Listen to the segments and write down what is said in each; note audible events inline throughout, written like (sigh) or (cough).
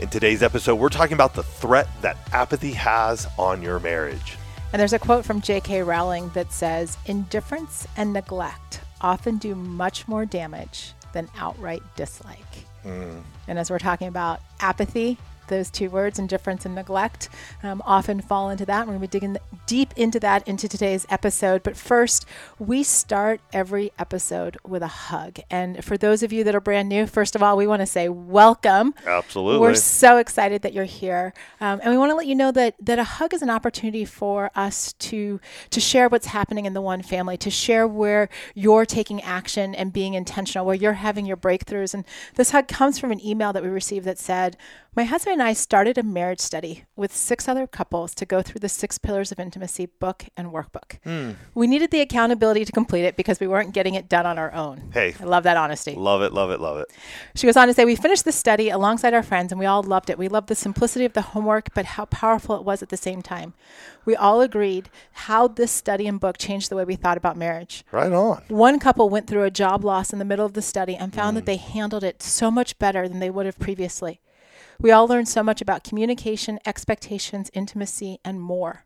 In today's episode, we're talking about the threat that apathy has on your marriage. And there's a quote from J.K. Rowling that says, Indifference and neglect often do much more damage than outright dislike. Mm. And as we're talking about apathy, those two words, indifference and neglect, um, often fall into that. We're going to be digging deep into that into today's episode. But first, we start every episode with a hug. And for those of you that are brand new, first of all, we want to say welcome. Absolutely. We're so excited that you're here. Um, and we want to let you know that, that a hug is an opportunity for us to, to share what's happening in the one family, to share where you're taking action and being intentional, where you're having your breakthroughs. And this hug comes from an email that we received that said, my husband and I started a marriage study with six other couples to go through the Six Pillars of Intimacy book and workbook. Mm. We needed the accountability to complete it because we weren't getting it done on our own. Hey, I love that honesty. Love it, love it, love it. She goes on to say, We finished the study alongside our friends and we all loved it. We loved the simplicity of the homework, but how powerful it was at the same time. We all agreed how this study and book changed the way we thought about marriage. Right on. One couple went through a job loss in the middle of the study and found mm. that they handled it so much better than they would have previously. We all learn so much about communication, expectations, intimacy, and more.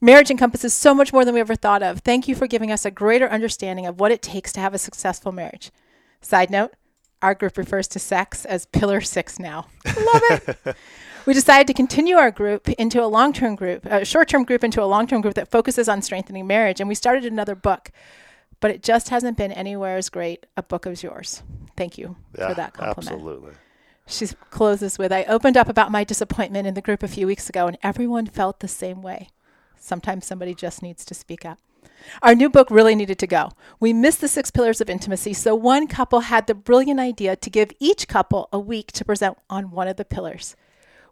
Marriage encompasses so much more than we ever thought of. Thank you for giving us a greater understanding of what it takes to have a successful marriage. Side note, our group refers to sex as Pillar Six now. Love it. (laughs) we decided to continue our group into a long term group, a short term group into a long term group that focuses on strengthening marriage. And we started another book, but it just hasn't been anywhere as great a book as yours. Thank you yeah, for that compliment. Absolutely. She closes with I opened up about my disappointment in the group a few weeks ago, and everyone felt the same way. Sometimes somebody just needs to speak up. Our new book really needed to go. We missed the six pillars of intimacy, so one couple had the brilliant idea to give each couple a week to present on one of the pillars.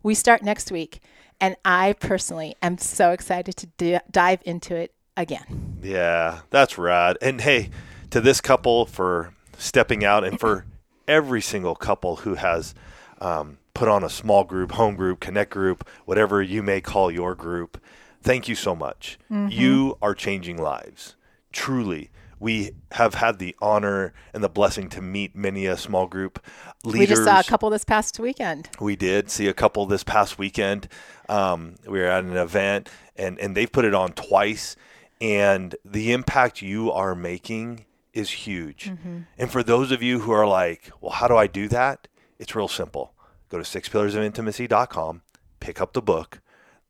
We start next week, and I personally am so excited to d- dive into it again. Yeah, that's rad. And hey, to this couple for stepping out and for every single couple who has um, put on a small group, home group, connect group, whatever you may call your group. Thank you so much. Mm-hmm. You are changing lives. Truly, we have had the honor and the blessing to meet many a small group leaders. We just saw a couple this past weekend. We did see a couple this past weekend. Um, we were at an event, and and they've put it on twice. And the impact you are making is huge. Mm-hmm. And for those of you who are like, well, how do I do that? It's real simple. Go to sixpillarsofintimacy.com, pick up the book.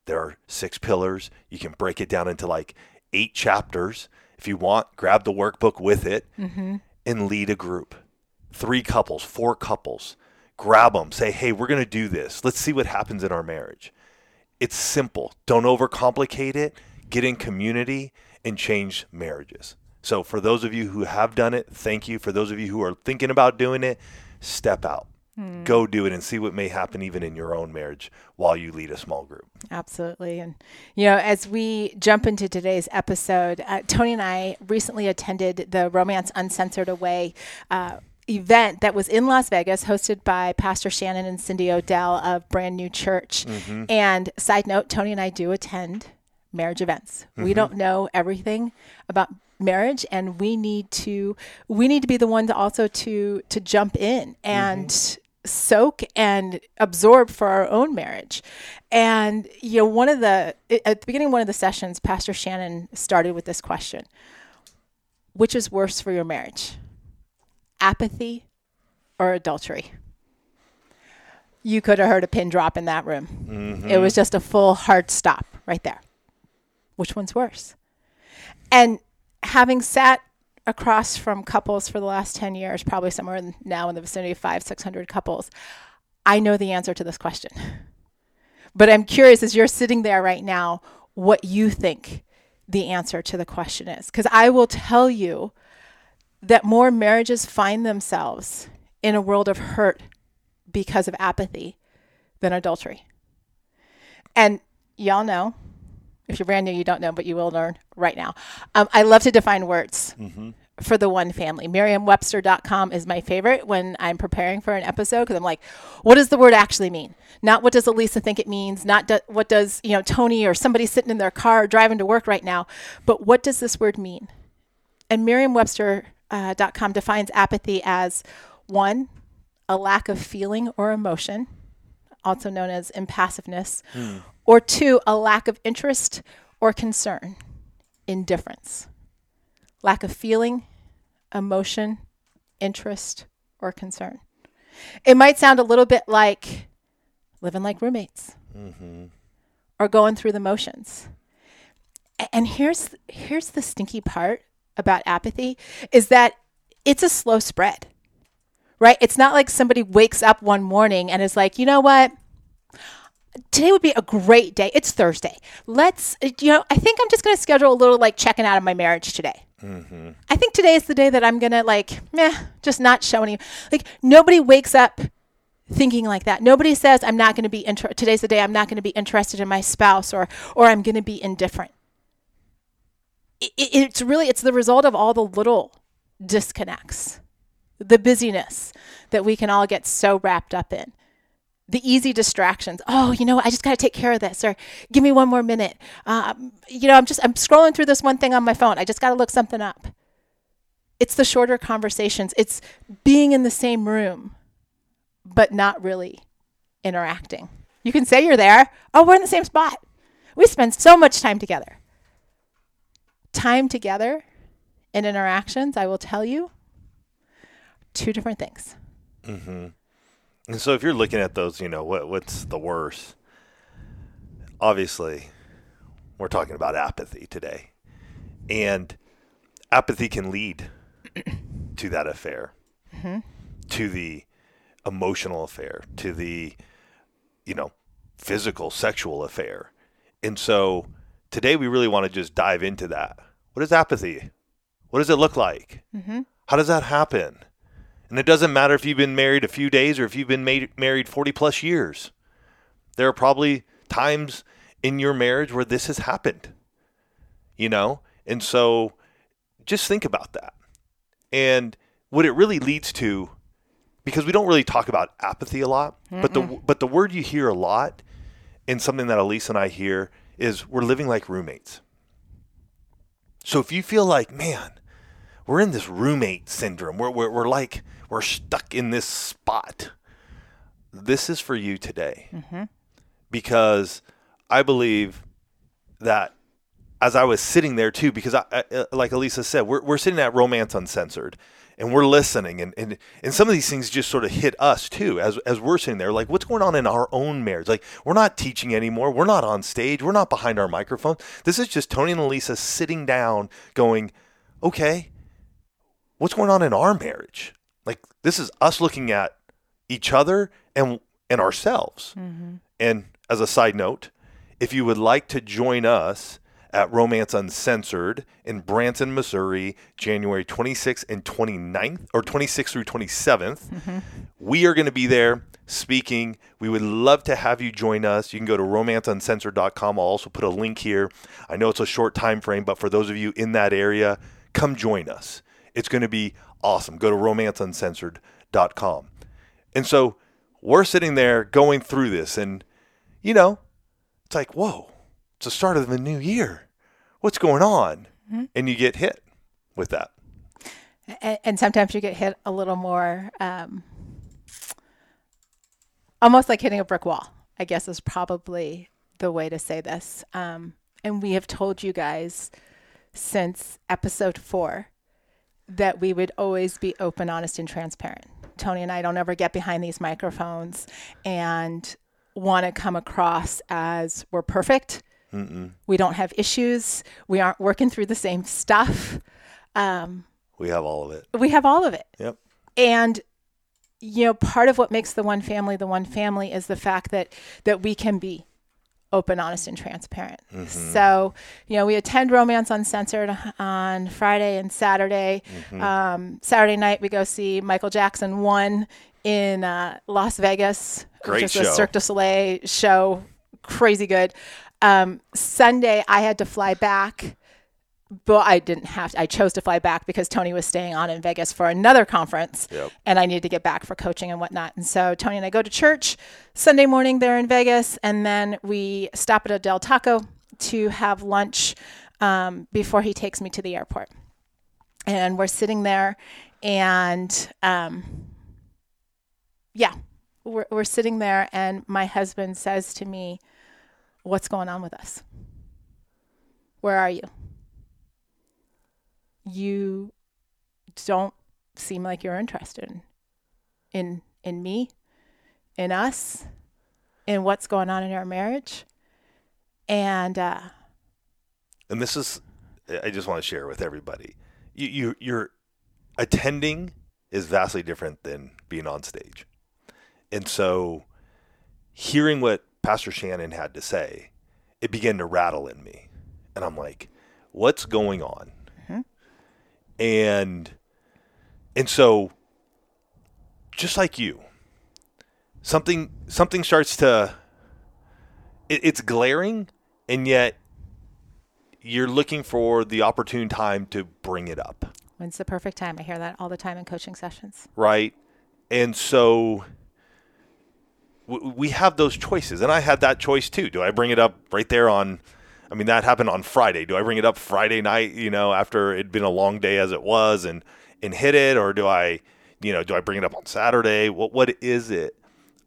There are six pillars. You can break it down into like eight chapters. If you want, grab the workbook with it mm-hmm. and lead a group. Three couples, four couples. Grab them. Say, hey, we're going to do this. Let's see what happens in our marriage. It's simple. Don't overcomplicate it. Get in community and change marriages. So, for those of you who have done it, thank you. For those of you who are thinking about doing it, step out. Hmm. Go do it and see what may happen even in your own marriage while you lead a small group. Absolutely. And, you know, as we jump into today's episode, uh, Tony and I recently attended the Romance Uncensored Away. Uh, event that was in Las Vegas, hosted by Pastor Shannon and Cindy O'Dell of Brand New Church. Mm-hmm. And side note, Tony and I do attend marriage events. Mm-hmm. We don't know everything about marriage and we need to we need to be the ones also to to jump in and mm-hmm soak and absorb for our own marriage. And you know, one of the at the beginning of one of the sessions, Pastor Shannon started with this question: Which is worse for your marriage, apathy or adultery? You could have heard a pin drop in that room. Mm-hmm. It was just a full hard stop right there. Which one's worse? And having sat across from couples for the last 10 years, probably somewhere in, now in the vicinity of five, 600 couples, I know the answer to this question. But I'm curious as you're sitting there right now, what you think the answer to the question is. Because I will tell you that more marriages find themselves in a world of hurt, because of apathy than adultery. And y'all know, if you're brand new, you don't know, but you will learn right now. Um, I love to define words mm-hmm. for the one family. Merriam-Webster.com is my favorite when I'm preparing for an episode because I'm like, what does the word actually mean? Not what does Alisa think it means, not do, what does you know Tony or somebody sitting in their car driving to work right now, but what does this word mean? And Merriam-Webster.com uh, defines apathy as one, a lack of feeling or emotion, also known as impassiveness, hmm. Or two, a lack of interest or concern, indifference lack of feeling, emotion, interest, or concern. It might sound a little bit like living like roommates mm-hmm. or going through the motions. And here's here's the stinky part about apathy is that it's a slow spread. Right? It's not like somebody wakes up one morning and is like, "You know what? Today would be a great day. It's Thursday. Let's, you know, I think I'm just going to schedule a little like checking out of my marriage today. Mm-hmm. I think today is the day that I'm going to like, meh, just not show any. Like, nobody wakes up thinking like that. Nobody says, I'm not going to be, inter- today's the day I'm not going to be interested in my spouse or, or I'm going to be indifferent. It, it- it's really, it's the result of all the little disconnects, the busyness that we can all get so wrapped up in the easy distractions. Oh, you know? I just got to take care of this, or give me one more minute. Um, you know, I'm just I'm scrolling through this one thing on my phone. I just got to look something up. It's the shorter conversations. It's being in the same room, but not really interacting. You can say you're there. Oh, we're in the same spot. We spend so much time together. Time together and interactions, I will tell you, two different things. And so if you're looking at those, you know, what what's the worst? Obviously, we're talking about apathy today. And apathy can lead (coughs) to that affair. Mm-hmm. To the emotional affair, to the you know, physical sexual affair. And so today we really want to just dive into that. What is apathy? What does it look like? Mm-hmm. How does that happen? And it doesn't matter if you've been married a few days or if you've been made, married 40 plus years. There are probably times in your marriage where this has happened, you know? And so just think about that. And what it really leads to, because we don't really talk about apathy a lot, but the but the word you hear a lot, and something that Elise and I hear is we're living like roommates. So if you feel like, man, we're in this roommate syndrome. We're, we're, we're like, we're stuck in this spot. This is for you today. Because I believe that as I was sitting there too, because I, I, uh, like Alisa said, we're, we're sitting at Romance Uncensored and we're listening and, and, and some of these things just sort of hit us too as, as we're sitting there like what's going on in our own marriage like we're not teaching anymore we're not on stage we're not behind our microphone this is just tony and alisa sitting down going okay what's going on in our marriage like this is us looking at each other and and ourselves mm-hmm. and as a side note if you would like to join us at Romance Uncensored in Branson, Missouri, January 26th and 29th, or 26th through 27th. Mm-hmm. We are going to be there speaking. We would love to have you join us. You can go to romanceuncensored.com. I'll also put a link here. I know it's a short time frame, but for those of you in that area, come join us. It's going to be awesome. Go to romanceuncensored.com. And so we're sitting there going through this, and you know, it's like, whoa, it's the start of the new year. What's going on? And you get hit with that. and, and sometimes you get hit a little more um, almost like hitting a brick wall i guess is probably the way to say this um, and we have told you guys since episode four that we would always be open honest and transparent. Tony and i don't ever get behind these microphones and want to come across as we're perfect. We don't have issues. We aren't working through the same stuff. Um, We have all of it. we have all of it. Yep. and you know part of what makes the one family the one family is the fact that that we can be open honest and transparent so you know we attend romance uncensored on friday and saturday um, saturday night we go see michael jackson one in uh, Las Vegas, Great which show. a Cirque du Soleil show, crazy good. Um, Sunday, I had to fly back. But I didn't have to. I chose to fly back because Tony was staying on in Vegas for another conference, Yep. and I needed to get back for coaching and whatnot. And so Tony and I go to church Sunday morning there in Vegas, and then we stop at a Del Taco to have lunch um, before he takes me to the airport. And we're sitting there, and um, yeah, we're, we're sitting there, and my husband says to me, What's going on with us? Where are you? You don't seem like you're interested in in, me, in us, in what's going on in our marriage. And uh, and this is I just want to share with everybody. You you you're attending is vastly different than being on stage. And so hearing what Pastor Shannon had to say, it began to rattle in me. And I'm like, what's going on? And and so just like you, something something starts to it, it's glaring and yet you're looking for the opportune time to bring it up, when's the perfect time? I hear that all the time in coaching sessions. right? And so we have those choices, and I had that choice too. Do I bring it up right there on? I mean, that happened on Friday. Do I bring it up Friday night? You know, after it'd been a long day as it was, and and hit it, or do I, you know, do I bring it up on Saturday? What what is it?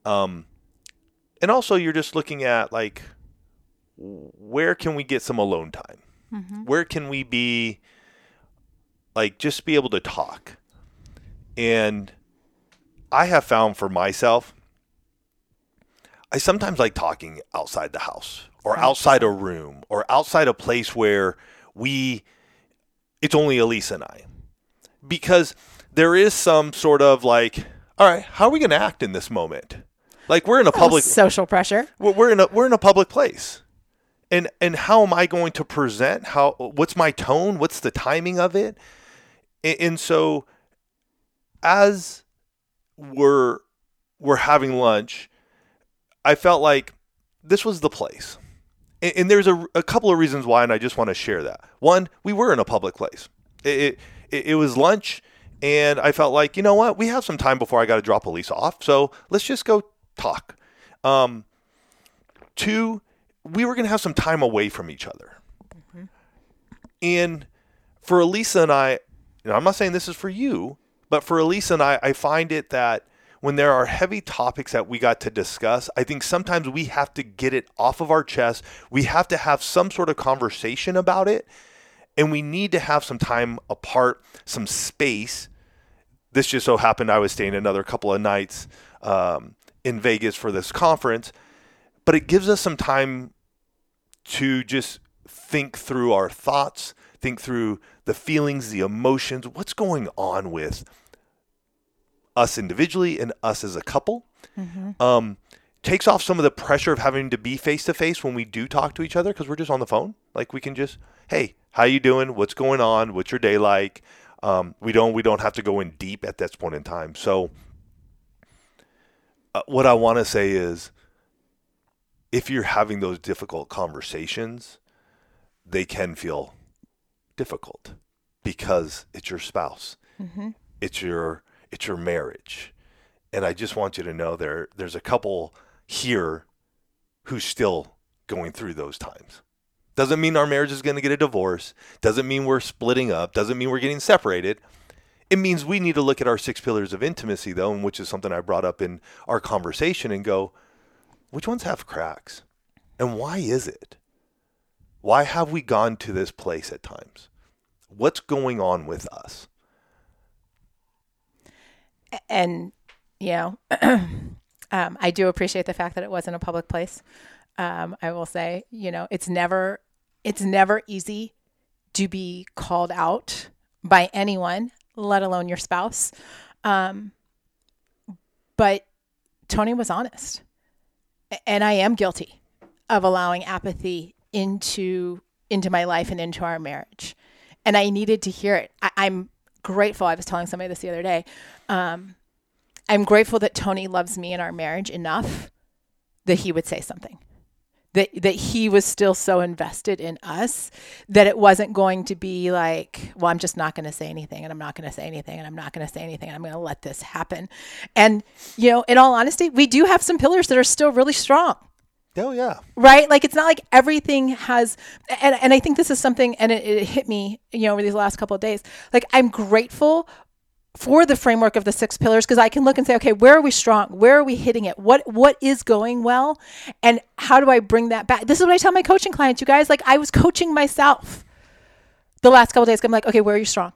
Um, and also you're just looking at like, where can we get some alone time? Where can we be? Like, just be able to talk. And I have found for myself, I sometimes like talking outside the house or outside a room or outside a place where we, it's only Elise and I. Because there is some sort of like, all right, how are we going to act in this moment? Like we're in a oh, public, social pressure. we're we're in a we're in a public place, and and how am I going to present? How what's my tone? What's the timing of it? And, and so, as we're we're having lunch, I felt like this was the place, and, and there's a, a couple of reasons why, and I just want to share that. One, we were in a public place. It it, it was lunch. And I felt like, you know what, we have some time before I got to drop Elise off. So let's just go talk. Um, two, we were going to have some time away from each other. And for Alisa and I, you know, I'm not saying this is for you, but for Alisa and I, I find it that when there are heavy topics that we got to discuss, I think sometimes we have to get it off of our chest. We have to have some sort of conversation about it. And we need to have some time apart, some space. This just so happened I was staying another couple of nights um, in Vegas for this conference, but it gives us some time to just think through our thoughts, think through the feelings, the emotions, what's going on with us individually and us as a couple. Um, takes off some of the pressure of having to be face to face when we do talk to each other because we're just on the phone. Like we can just, hey, how you doing? What's going on? What's your day like? Um, we don't we don't have to go in deep at this point in time. So, uh, what I want to say is, if you're having those difficult conversations, they can feel difficult because it's your spouse, it's your it's your marriage, and I just want you to know there there's a couple here who's still going through those times. Doesn't mean our marriage is going to get a divorce. Doesn't mean we're splitting up. Doesn't mean we're getting separated. It means we need to look at our six pillars of intimacy, though, and which is something I brought up in our conversation, and go, which ones have cracks? And why is it? Why have we gone to this place at times? What's going on with us? And you know (clears throat) um, i do appreciate the fact that it wasn't a public place. Um, i will say you know it's never it's never easy to be called out by anyone let alone your spouse. Um, but tony was honest and i am guilty of allowing apathy into into my life and into our marriage. And i needed to hear it. I, i'm grateful i was telling somebody this the other day um, I'm grateful that Tony loves me and our marriage enough that he would say something. That, that he was still so invested in us that it wasn't going to be like, well, I'm just not going to say anything and I'm not going to say anything and I'm not going to say anything and I'm going to let this happen. And, you know, in all honesty, we do have some pillars that are still really strong. Oh yeah. Right? Like it's not like everything has and and I think this is something and it, it hit me, you know, over these last couple of days. Like I'm grateful for the framework of the six pillars because I can look and say, okay, where are we strong? Where are we hitting it? What what is going well? And how do I bring that back? This is what I tell my coaching clients, you guys. Like I was coaching myself the last couple days. I'm like, okay, where are you strong?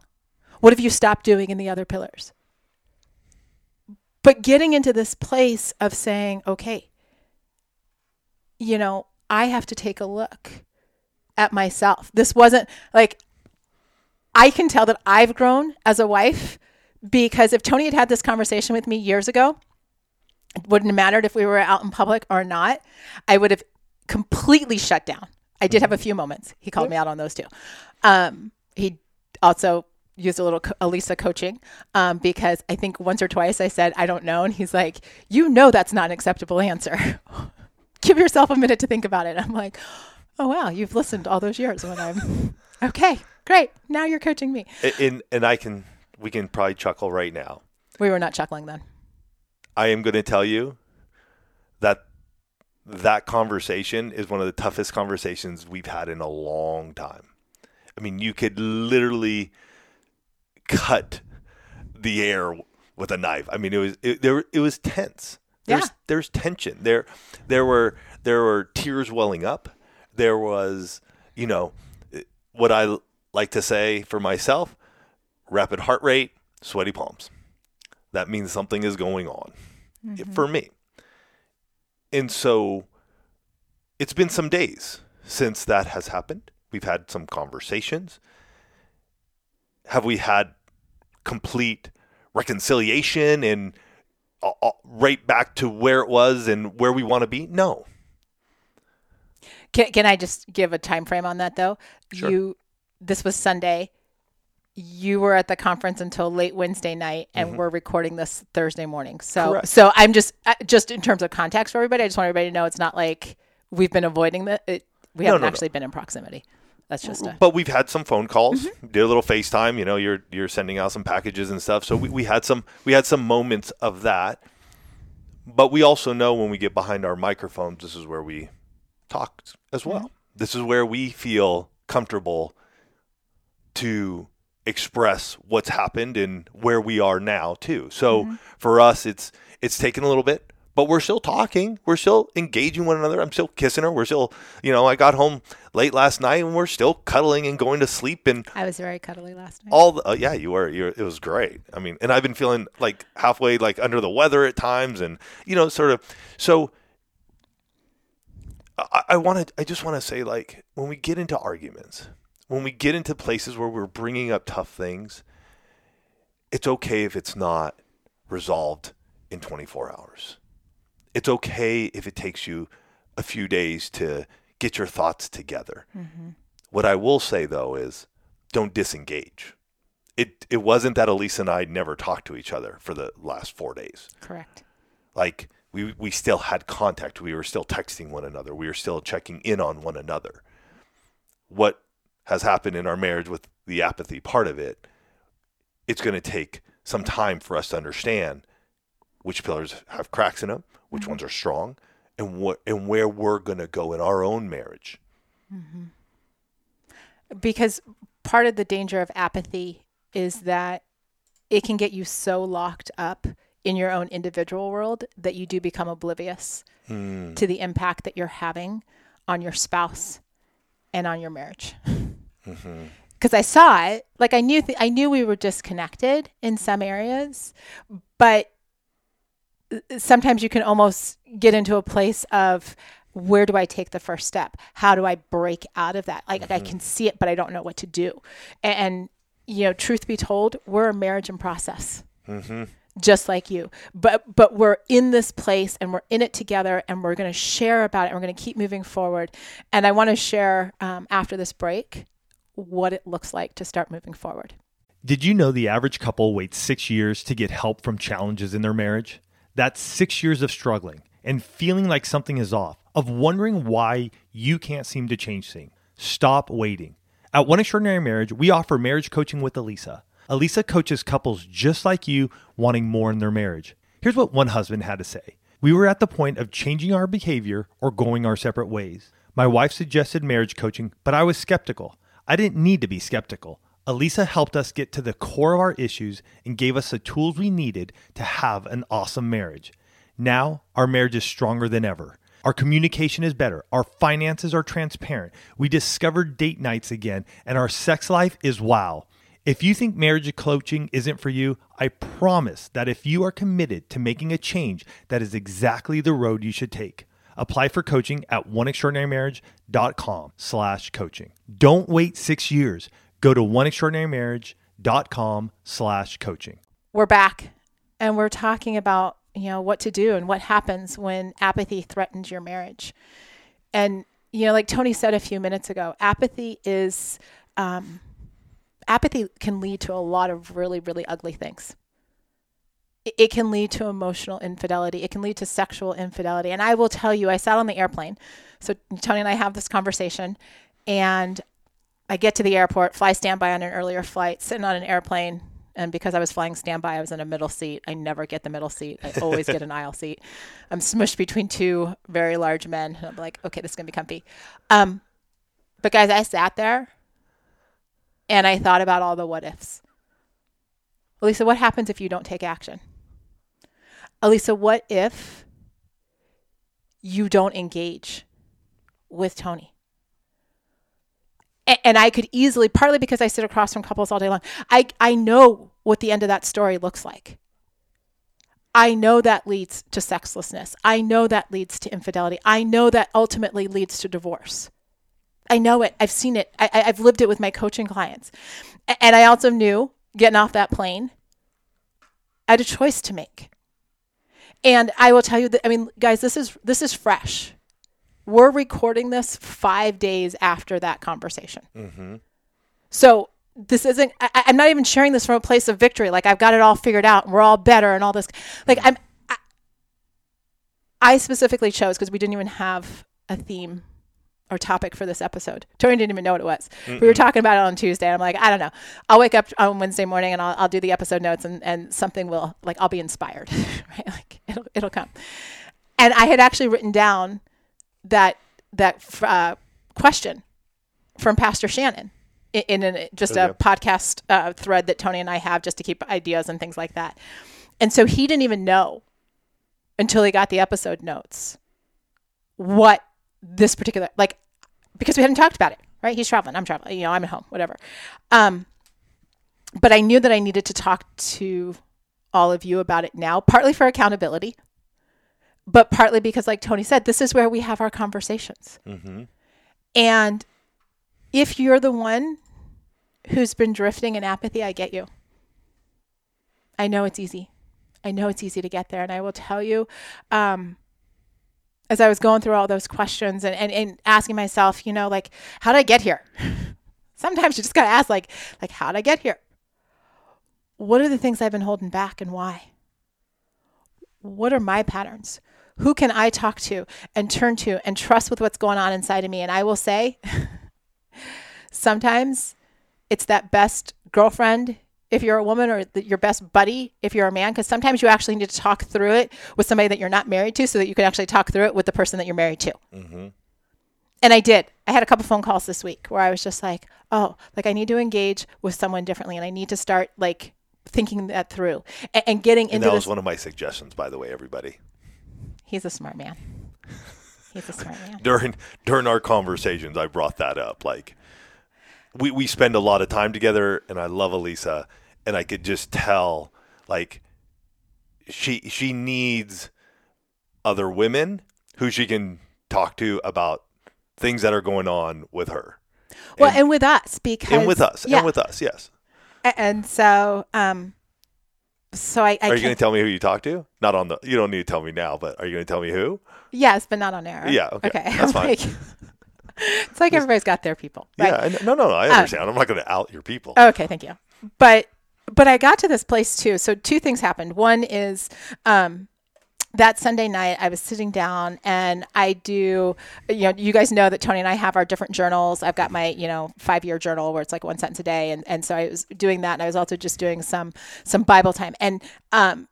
What have you stopped doing in the other pillars? But getting into this place of saying, okay, you know, I have to take a look at myself. This wasn't like I can tell that I've grown as a wife because if Tony had had this conversation with me years ago, it wouldn't have mattered if we were out in public or not. I would have completely shut down. I did have a few moments. He called me out on those too. Um, he also used a little Alisa coaching um, because I think once or twice I said, I don't know. And he's like, You know, that's not an acceptable answer. (laughs) Give yourself a minute to think about it. I'm like, Oh, wow, you've listened all those years when I'm (laughs) okay, great. Now you're coaching me. And, and I can we can probably chuckle right now. We were not chuckling then. I am going to tell you that that conversation is one of the toughest conversations we've had in a long time. I mean, you could literally cut the air with a knife. I mean, it was it, there. It was tense. There's, Yeah. there's tension. There, there were there were tears welling up. There was, you know, what I like to say for myself: rapid heart rate, sweaty palms. That means something is going on mm-hmm. for me. And so it's been some days since that has happened. We've had some conversations. Have we had complete reconciliation and right back to where it was and where we want to be? No. Can, can I just give a time frame on that though? Sure. You this was Sunday. You were at the conference until late Wednesday night, and we're recording this Thursday morning. So, Mm-hmm. Correct. so I'm just uh, just in terms of context for everybody. I just want everybody to know it's not like we've been avoiding the. It, we No, haven't no, no. actually been in proximity. That's just a, But we've had some phone calls, Mm-hmm. did a little FaceTime, you know, you're you're sending out some packages and stuff. So we, we had some we had some moments of that. But we also know when we get behind our microphones, this is where we talk as well. Mm-hmm. This is where we feel comfortable to express what's happened and where we are now too. So Mm-hmm. for us it's it's taken a little bit, but we're still talking. We're still engaging one another. I'm still kissing her. We're still, you know, I got home late last night and we're still cuddling and going to sleep and I was very cuddly last night. all the, uh, yeah, you were, you were, it was great. I mean, and I've been feeling like halfway like under the weather at times and, you know, sort of, so I, I want to, I just want to say like when we get into arguments, when we get into places where we're bringing up tough things, it's okay if it's not resolved in 24 hours. It's okay if it takes you a few days to get your thoughts together. Mm-hmm. What I will say though is don't disengage. It it wasn't that Elise and I never talked to each other for the last 4 days. Correct. Like we we still had contact. We were still texting one another. We were still checking in on one another. What has happened in our marriage with the apathy part of it, it's going to take some time for us to understand which pillars have cracks in them, which mm-hmm. ones are strong, and what and where we're going to go in our own marriage. Mm-hmm. because part of the danger of apathy is that it can get you so locked up in your own individual world that you do become oblivious hmm. to the impact that you're having on your spouse and on your marriage. Mm-hmm. Because I saw it, like I knew, th- I knew we were disconnected in some areas, but sometimes you can almost get into a place of where do I take the first step? How do I break out of that? Like I can see it, but I don't know what to do. And, you know, truth be told, we're a marriage in process, just like you. But but we're in this place and we're in it together, and we're going to share about it. and We're going to keep moving forward. And I want to share um, after this break what it looks like to start moving forward. Did you know the average couple waits six years to get help from challenges in their marriage? That's six years of struggling and feeling like something is off, of wondering why you can't seem to change things. Stop waiting. At One Extraordinary Marriage, we offer marriage coaching with Alisa. Alisa coaches couples just like you wanting more in their marriage. Here's what one husband had to say We were at the point of changing our behavior or going our separate ways. My wife suggested marriage coaching, but I was skeptical. I didn't need to be skeptical. Alisa helped us get to the core of our issues and gave us the tools we needed to have an awesome marriage. Now, our marriage is stronger than ever. Our communication is better. Our finances are transparent. We discovered date nights again, and our sex life is wow. If you think marriage coaching isn't for you, I promise that if you are committed to making a change, that is exactly the road you should take. Apply for coaching at oneextraordinarymarriage.com slash coaching. Don't wait six years. Go to oneextraordinarymarriage.com slash coaching. We're back and we're talking about, you know, what to do and what happens when apathy threatens your marriage. And, you know, like Tony said a few minutes ago, apathy is, um, apathy can lead to a lot of really, really ugly things. It, it can lead to emotional infidelity. It can lead to sexual infidelity. And I will tell you, I sat on the airplane. So Tony and I have this conversation, and I get to the airport, fly standby on an earlier flight, sitting on an airplane. And because I was flying standby, I was in a middle seat. I never get the middle seat. I always get an (laughs) aisle seat. I'm smushed between two very large men. And I'm like, okay, this is going to be comfy. Um, but guys, I sat there and I thought about all the what ifs. Alisa, what happens if you don't take action? Alisa, what if you don't engage with Tony? And I could easily, partly because I sit across from couples all day long, I, I know what the end of that story looks like. I know that leads to sexlessness. I know that leads to infidelity. I know that ultimately leads to divorce. I know it. I've seen it. I, have lived it with my coaching clients. And I also knew getting off that plane, I had a choice to make. And I will tell you that, I mean, guys, this is this is fresh. We're recording this five days after that conversation. Mm-hmm. So this isn't, I, am not even sharing this from a place of victory. Like I've got it all figured out and we're all better and all this. Like I'm, I, I specifically chose because we didn't even have a theme or topic for this episode. Tony didn't even know what it was. Mm-mm. We were talking about it on Tuesday. And I'm like, I don't know. I'll wake up on Wednesday morning and I'll, I'll do the episode notes and, and something will like, I'll be inspired, (laughs) right? Like it'll, it'll come. And I had actually written down that that uh, question from Pastor Shannon in, in just a podcast uh, thread that Tony and I have just to keep ideas and things like that. And so he didn't even know until he got the episode notes what this particular like because we hadn't talked about it, right? He's traveling, I'm traveling, you know, I'm at home, whatever. Um, but I knew that I needed to talk to all of you about it now, partly for accountability, but partly because, like Tony said, this is where we have our conversations. Mm-hmm. And if you're the one who's been drifting in apathy, I get you. I know it's easy. I know it's easy to get there. And I will tell you, um, as I was going through all those questions and, and, and asking myself, you know, like, how did I get here? (laughs) Sometimes you just got to ask, like, like, how did I get here? What are the things I've been holding back and why? What are my patterns? Who can I talk to and turn to and trust with what's going on inside of me? And I will say, (laughs) sometimes it's that best girlfriend if you're a woman or the, your best buddy if you're a man because sometimes you actually need to talk through it with somebody that you're not married to so that you can actually talk through it with the person that you're married to mm-hmm. and i did i had a couple phone calls this week where i was just like oh like i need to engage with someone differently and i need to start like thinking that through and, and getting and into that was this. one of my suggestions by the way everybody He's a smart man. He's a smart man. during during our conversations, I brought that up. Like, we we spend a lot of time together, and I love Alisa, and I could just tell, like, she she needs other women who she can talk to about things that are going on with her. Well, and, and with us because and with us, yeah. and with us, yes. And so, um, so I, I are you going to tell me who you talked to? Not on the. You don't need to tell me now, but are you going to tell me who? Yes, but not on air. Yeah. Okay. okay. That's (laughs) fine. Like, (laughs) it's like everybody's got their people. Right? Yeah. No, no, no. I understand. Um, I'm not going to out your people. Okay. Thank you. but but I got to this place too. So two things happened. One is um, that Sunday night, I was sitting down and I do, you know, you guys know that Tony and I have our different journals. I've got my, you know, five year journal where it's like one sentence a day. And, and so I was doing that. And I was also just doing some, some Bible time. And, um,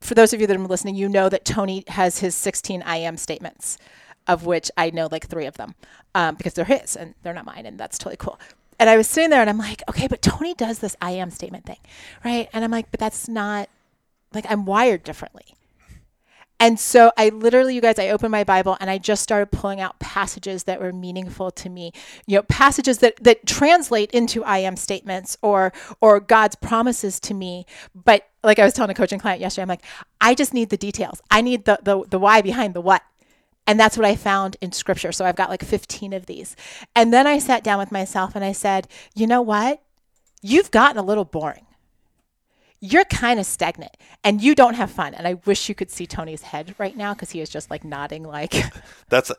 for those of you that are listening, you know that Tony has his 16 I am statements, of which I know like three of them um, because they're his and they're not mine. And that's totally cool and I was sitting there and I'm like, okay, but Tony does this I am statement thing, right? And I'm like, but that's not like I'm wired differently. And so I literally, you guys, I opened my Bible and I just started pulling out passages that were meaningful to me. You know, passages that that translate into I am statements or or God's promises to me. But like I was telling a coaching client yesterday, I'm like, I just need the details. I need the the, the why behind the what. And that's what I found in scripture. So I've got like 15 of these. And then I sat down with myself and I said, you know what? You've gotten a little boring. You're kind of stagnant and you don't have fun. And I wish you could see Tony's head right now because he is just like nodding, like, (laughs) that's a,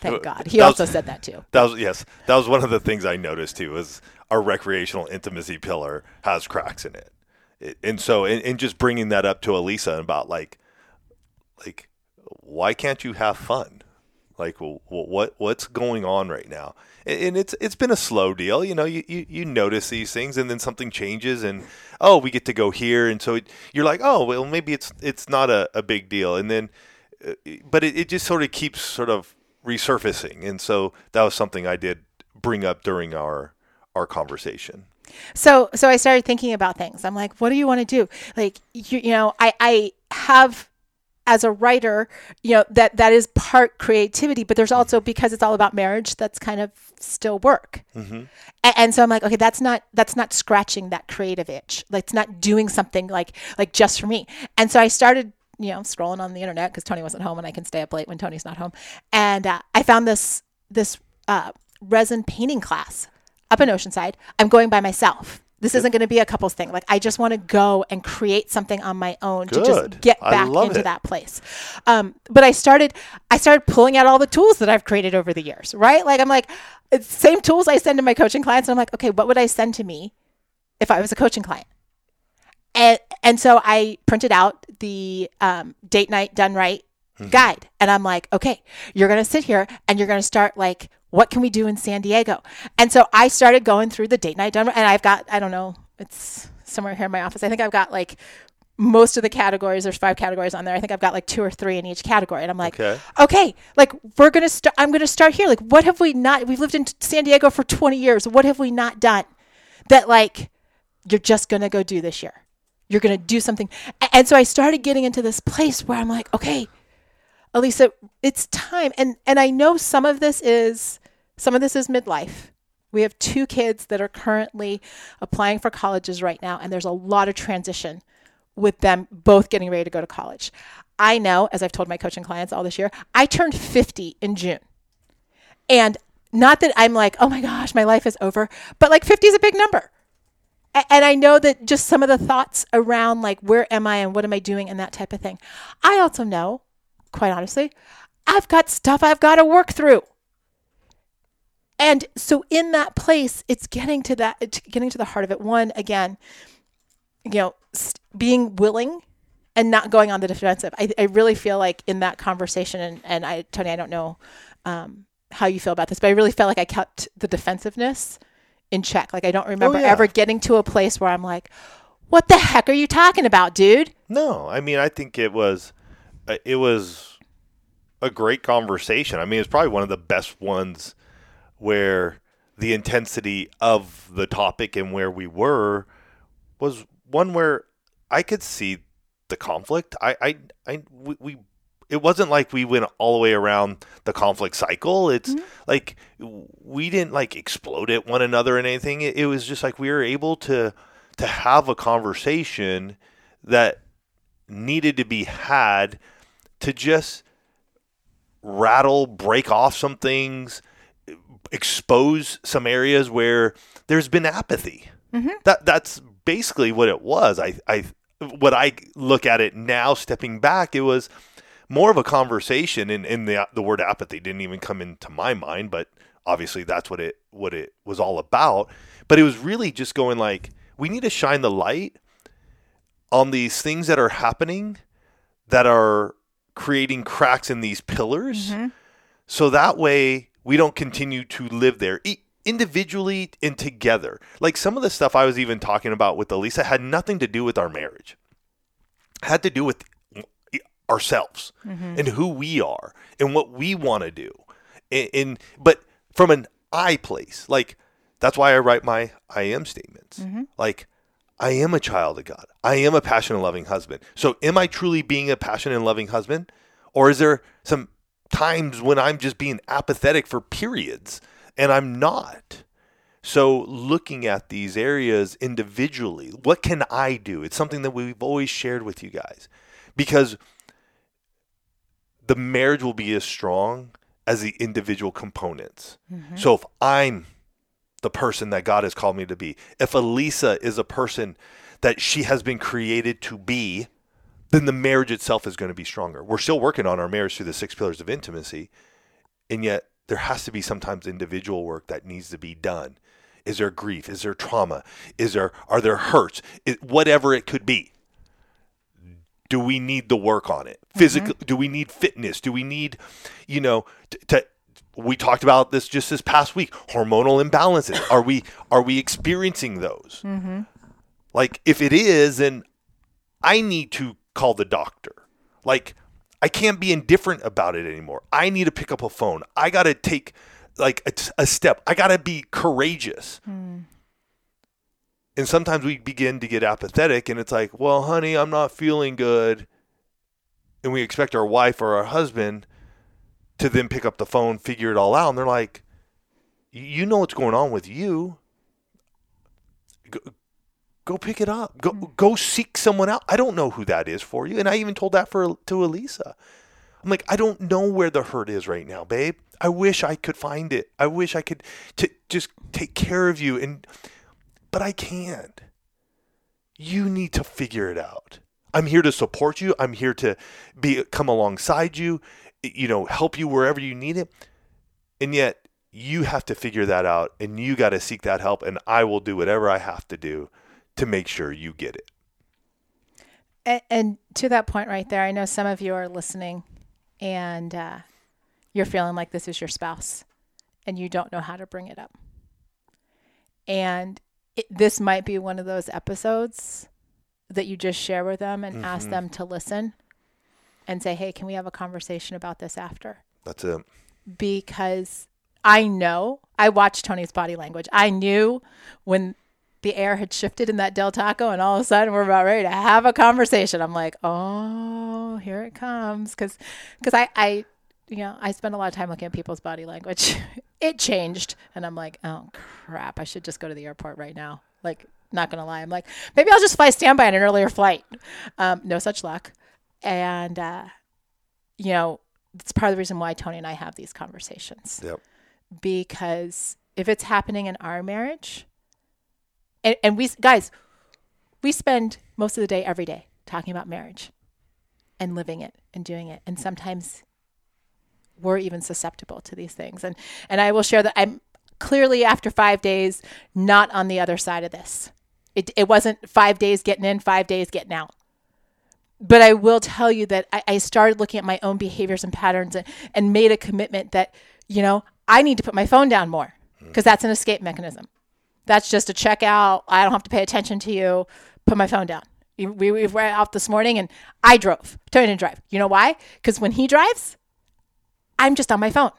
thank uh, God. He also said that too. That was, yes, that was one of the things I noticed too, is our recreational intimacy pillar has cracks in it. it and so, and, just bringing that up to Alisa about like, like, why can't you have fun? Like, what what's going on right now? And it's it's been a slow deal. You know, you, you, you notice these things, and then something changes, and oh, we get to go here, and so you're like, oh, well, maybe it's it's not a, a big deal, and then, uh, but it, it just sort of keeps sort of resurfacing, and so that was something I did bring up during our our conversation. So so I started thinking about things. I'm like, what do you want to do? Like you, you know, I I have as a writer, you know, that that is part creativity, but there's also because it's all about marriage, that's kind of still work. Mm-hmm. And, and, so I'm like, okay, that's not that's not scratching that creative itch. Like it's not doing something like like just for me. And so I started, you know, scrolling on the internet because Tony wasn't home and I can stay up late when Tony's not home. And uh, I found this this uh, resin painting class up in Oceanside. I'm going by myself. This isn't going to be a couples thing. Like I just want to go and create something on my own Good. to just get back into it. that place. Um, but I started, I started pulling out all the tools that I've created over the years. Right? Like I'm like, same tools I send to my coaching clients. And I'm like, okay, what would I send to me if I was a coaching client? And and so I printed out the um, date night done right mm-hmm. guide, and I'm like, okay, you're gonna sit here and you're gonna start like what can we do in San Diego? And so I started going through the date night done, and I've got, I don't know, it's somewhere here in my office. I think I've got like most of the categories. There's five categories on there. I think I've got like two or three in each category. And I'm like, okay, okay like we're going to start, I'm going to start here. Like, what have we not, we've lived in San Diego for 20 years. What have we not done that like you're just going to go do this year? You're going to do something. And so I started getting into this place where I'm like, okay, Alisa, it's time. And, and I know some of this is, some of this is midlife. We have two kids that are currently applying for colleges right now, and there's a lot of transition with them both getting ready to go to college. I know, as I've told my coaching clients all this year, I turned 50 in June. And not that I'm like, oh my gosh, my life is over, but like 50 is a big number. And I know that just some of the thoughts around like, where am I and what am I doing and that type of thing. I also know, quite honestly, I've got stuff I've got to work through. And so in that place, it's getting to that, it's getting to the heart of it. One, again, you know, being willing and not going on the defensive. I, I really feel like in that conversation, and, and I, Tony, I don't know um, how you feel about this, but I really felt like I kept the defensiveness in check. Like I don't remember oh, yeah. ever getting to a place where I'm like, what the heck are you talking about, dude? No, I mean, I think it was, uh, it was a great conversation. I mean, it's probably one of the best ones where the intensity of the topic and where we were was one where I could see the conflict. I, I, I we, we it wasn't like we went all the way around the conflict cycle. It's mm-hmm. like we didn't like explode at one another and anything. It, it, was just like we were able to to have a conversation that needed to be had to just rattle, break off some things, expose some areas where there's been apathy. Mm-hmm. That that's basically what it was. I I what I look at it now, stepping back, it was more of a conversation, and, and the the word apathy didn't even come into my mind, but obviously that's what it what it was all about. But it was really just going like, we need to shine the light on these things that are happening that are creating cracks in these pillars so that way we don't continue to live there individually and together like some of the stuff i was even talking about with alisa had nothing to do with our marriage had to do with ourselves mm-hmm. and who we are and what we want to do and, and but from an i place like that's why i write my i am statements mm-hmm. like I am a child of God. I am a passionate loving husband. So am I truly being a passionate and loving husband? Or is there some times when I'm just being apathetic for periods and I'm not? So looking at these areas individually, what can I do? It's something that we've always shared with you guys. Because the marriage will be as strong as the individual components. Mm-hmm. So if I'm the person that God has called me to be. If Alisa is a person that she has been created to be, then the marriage itself is going to be stronger. We're still working on our marriage through the six pillars of intimacy, and yet there has to be sometimes individual work that needs to be done. Is there grief? Is there trauma? Is there are there hurts? Whatever it could be. Do we need the work on it? Mm-hmm. Physical? Do we need fitness? Do we need, you know, t- to we talked about this just this past week hormonal imbalances (laughs) are we are we experiencing those mm-hmm. like if it is then i need to call the doctor. Like i can't be indifferent about it anymore. I need to pick up a phone. I got to take like a, a step. I got to be courageous. And sometimes we begin to get apathetic and it's like well honey i'm not feeling good. And we expect our wife or our husband to then pick up the phone, figure it all out, and they're like, "You know what's going on with you. Go, pick it up. Go mm-hmm. go seek someone out. I don't know who that is for you." And I even told that for to Alisa. I'm like, I don't know where the hurt is right now, babe. I wish I could find it. I wish I could to just take care of you, and but I can't. You need to figure it out. I'm here to support you. I'm here to be come alongside you you know, help you wherever you need it. And yet you have to figure that out and you got to seek that help. And I will do whatever I have to do to make sure you get it. And, and to that point right there, I know some of you are listening and uh, you're feeling like this is your spouse and you don't know how to bring it up. And it, this might be one of those episodes that you just share with them and ask them to listen and say, hey, can we have a conversation about this after? That's it. because I know I watched Tony's body language. I knew when the air had shifted in that Del Taco, and all of a sudden we're about ready to have a conversation. I'm like, oh, here it comes, because because I I you know I spend a lot of time looking at people's body language. (laughs) it changed, and I'm like, oh crap, I should just go to the airport right now. Like, not gonna lie, I'm like, maybe I'll just fly standby on an earlier flight. Um, no such luck, and uh, you know. It's part of the reason why Tony and I have these conversations Yep. because if it's happening in our marriage, and, and we guys, we spend most of the day every day talking about marriage and living it and doing it, and sometimes we're even susceptible to these things. And and I will share that I'm clearly after five days not on the other side of this. It it wasn't five days getting in, five days getting out but I will tell you that I, I started looking at my own behaviors and patterns and, and made a commitment that, you know, I need to put my phone down more because that's an escape mechanism. That's just a checkout. I don't have to pay attention to you. Put my phone down. We, we we were out this morning and I drove. Tony didn't drive. You know why? Because when he drives, I'm just on my phone.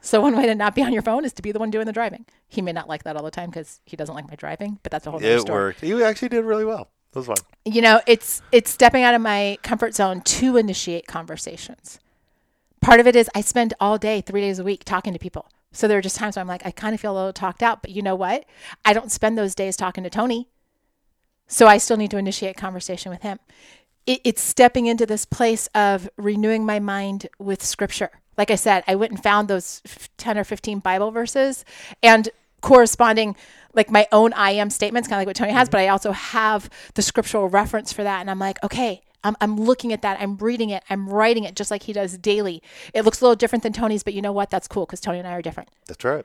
So one way to not be on your phone is to be the one doing the driving. He may not like that all the time because he doesn't like my driving, but that's a whole other It worked. You actually did really well. That was fun. you know it's it's stepping out of my comfort zone to initiate conversations part of it is i spend all day three days a week talking to people so there are just times where i'm like i kind of feel a little talked out but you know what? I don't spend those days talking to tony. So i still need to initiate conversation with him. It, it's stepping into this place of renewing my mind with scripture. Like i said i went and found those f- 10 or 15 bible verses and corresponding like my own I am statements, kind of like what Tony has, mm-hmm. but I also have the scriptural reference for that. And I'm like, okay, I'm, I'm looking at that. I'm reading it. I'm writing it just like he does daily. It looks a little different than Tony's, but you know what? That's cool because Tony and I are different. That's right.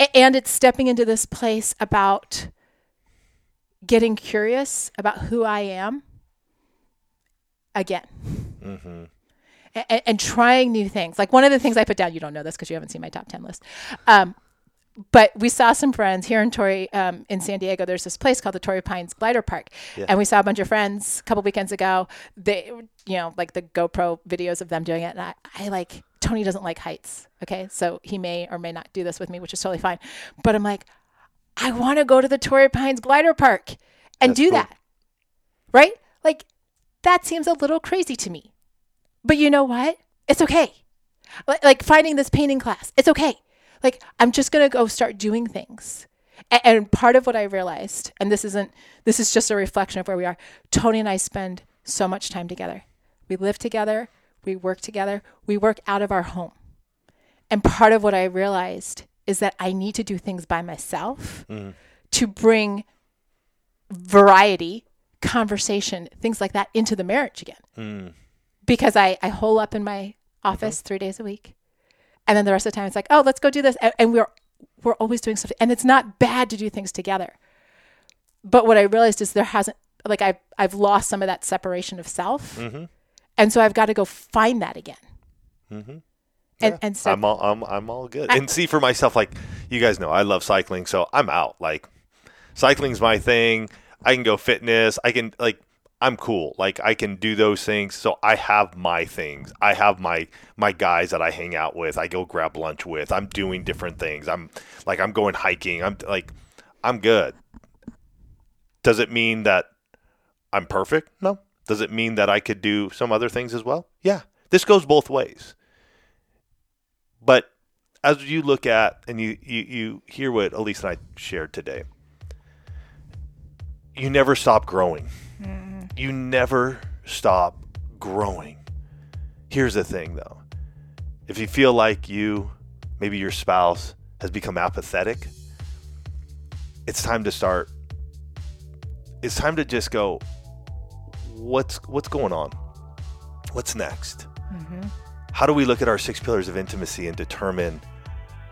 A- and it's stepping into this place about getting curious about who I am again. Mm-hmm. And, and, trying new things. Like one of the things I put down, you don't know this because you haven't seen my top 10 list. Um, but we saw some friends here in Torrey, um, in San Diego. There's this place called the Torrey Pines Glider Park, yeah. and we saw a bunch of friends a couple weekends ago. They, you know, like the GoPro videos of them doing it, and I, I like Tony doesn't like heights. Okay, so he may or may not do this with me, which is totally fine. But I'm like, I want to go to the Torrey Pines Glider Park and That's do cool. that, right? Like that seems a little crazy to me, but you know what? It's okay. Like, like finding this painting class, it's okay like, I'm just going to go start doing things. And, and part of what I realized, and this isn't, this is just a reflection of where we are. Tony and I spend so much time together. We live together, we work together, we work out of our home. And part of what I realized is that I need to do things by myself mm. to bring variety, conversation, things like that into the marriage again. Mm. Because I, I hole up in my office three days a week and then the rest of the time it's like oh let's go do this and, and we're we're always doing stuff and it's not bad to do things together but what i realized is there hasn't like i've, I've lost some of that separation of self mm-hmm. and so i've got to go find that again mm-hmm. And, and so I'm all I'm, I'm all good. I, and see for myself, like you guys know, I love cycling, so I'm out. Like cycling's my thing. I can go fitness. I can like I'm cool. Like I can do those things. So I have my things. I have my my guys that I hang out with. I go grab lunch with. I'm doing different things. I'm like I'm going hiking. I'm like I'm good. Does it mean that I'm perfect? No. Does it mean that I could do some other things as well? Yeah. This goes both ways. But as you look at and you you, you hear what Elise and I shared today, you never stop growing. You never stop growing. Here's the thing though if you feel like you, maybe your spouse, has become apathetic, it's time to start. It's time to just go, what's what's going on? What's next? Mm-hmm. How do we look at our six pillars of intimacy and determine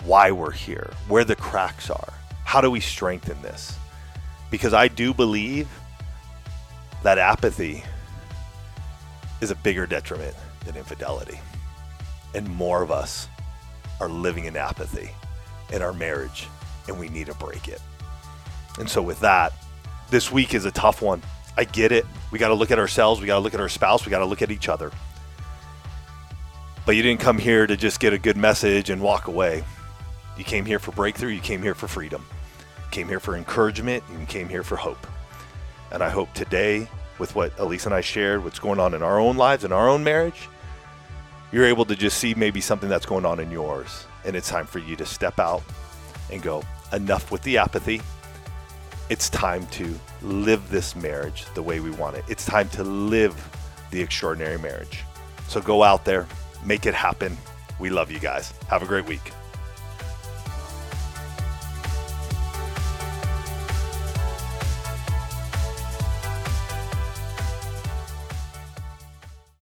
why we're here, where the cracks are? How do we strengthen this? Because I do believe that apathy is a bigger detriment than infidelity. And more of us are living in apathy in our marriage, and we need to break it. And so, with that, this week is a tough one. I get it. We got to look at ourselves, we got to look at our spouse, we got to look at each other. But you didn't come here to just get a good message and walk away. You came here for breakthrough, you came here for freedom, you came here for encouragement, you came here for hope. And I hope today, with what Elise and I shared, what's going on in our own lives, in our own marriage, you're able to just see maybe something that's going on in yours. And it's time for you to step out and go, enough with the apathy. It's time to live this marriage the way we want it. It's time to live the extraordinary marriage. So go out there, make it happen. We love you guys. Have a great week.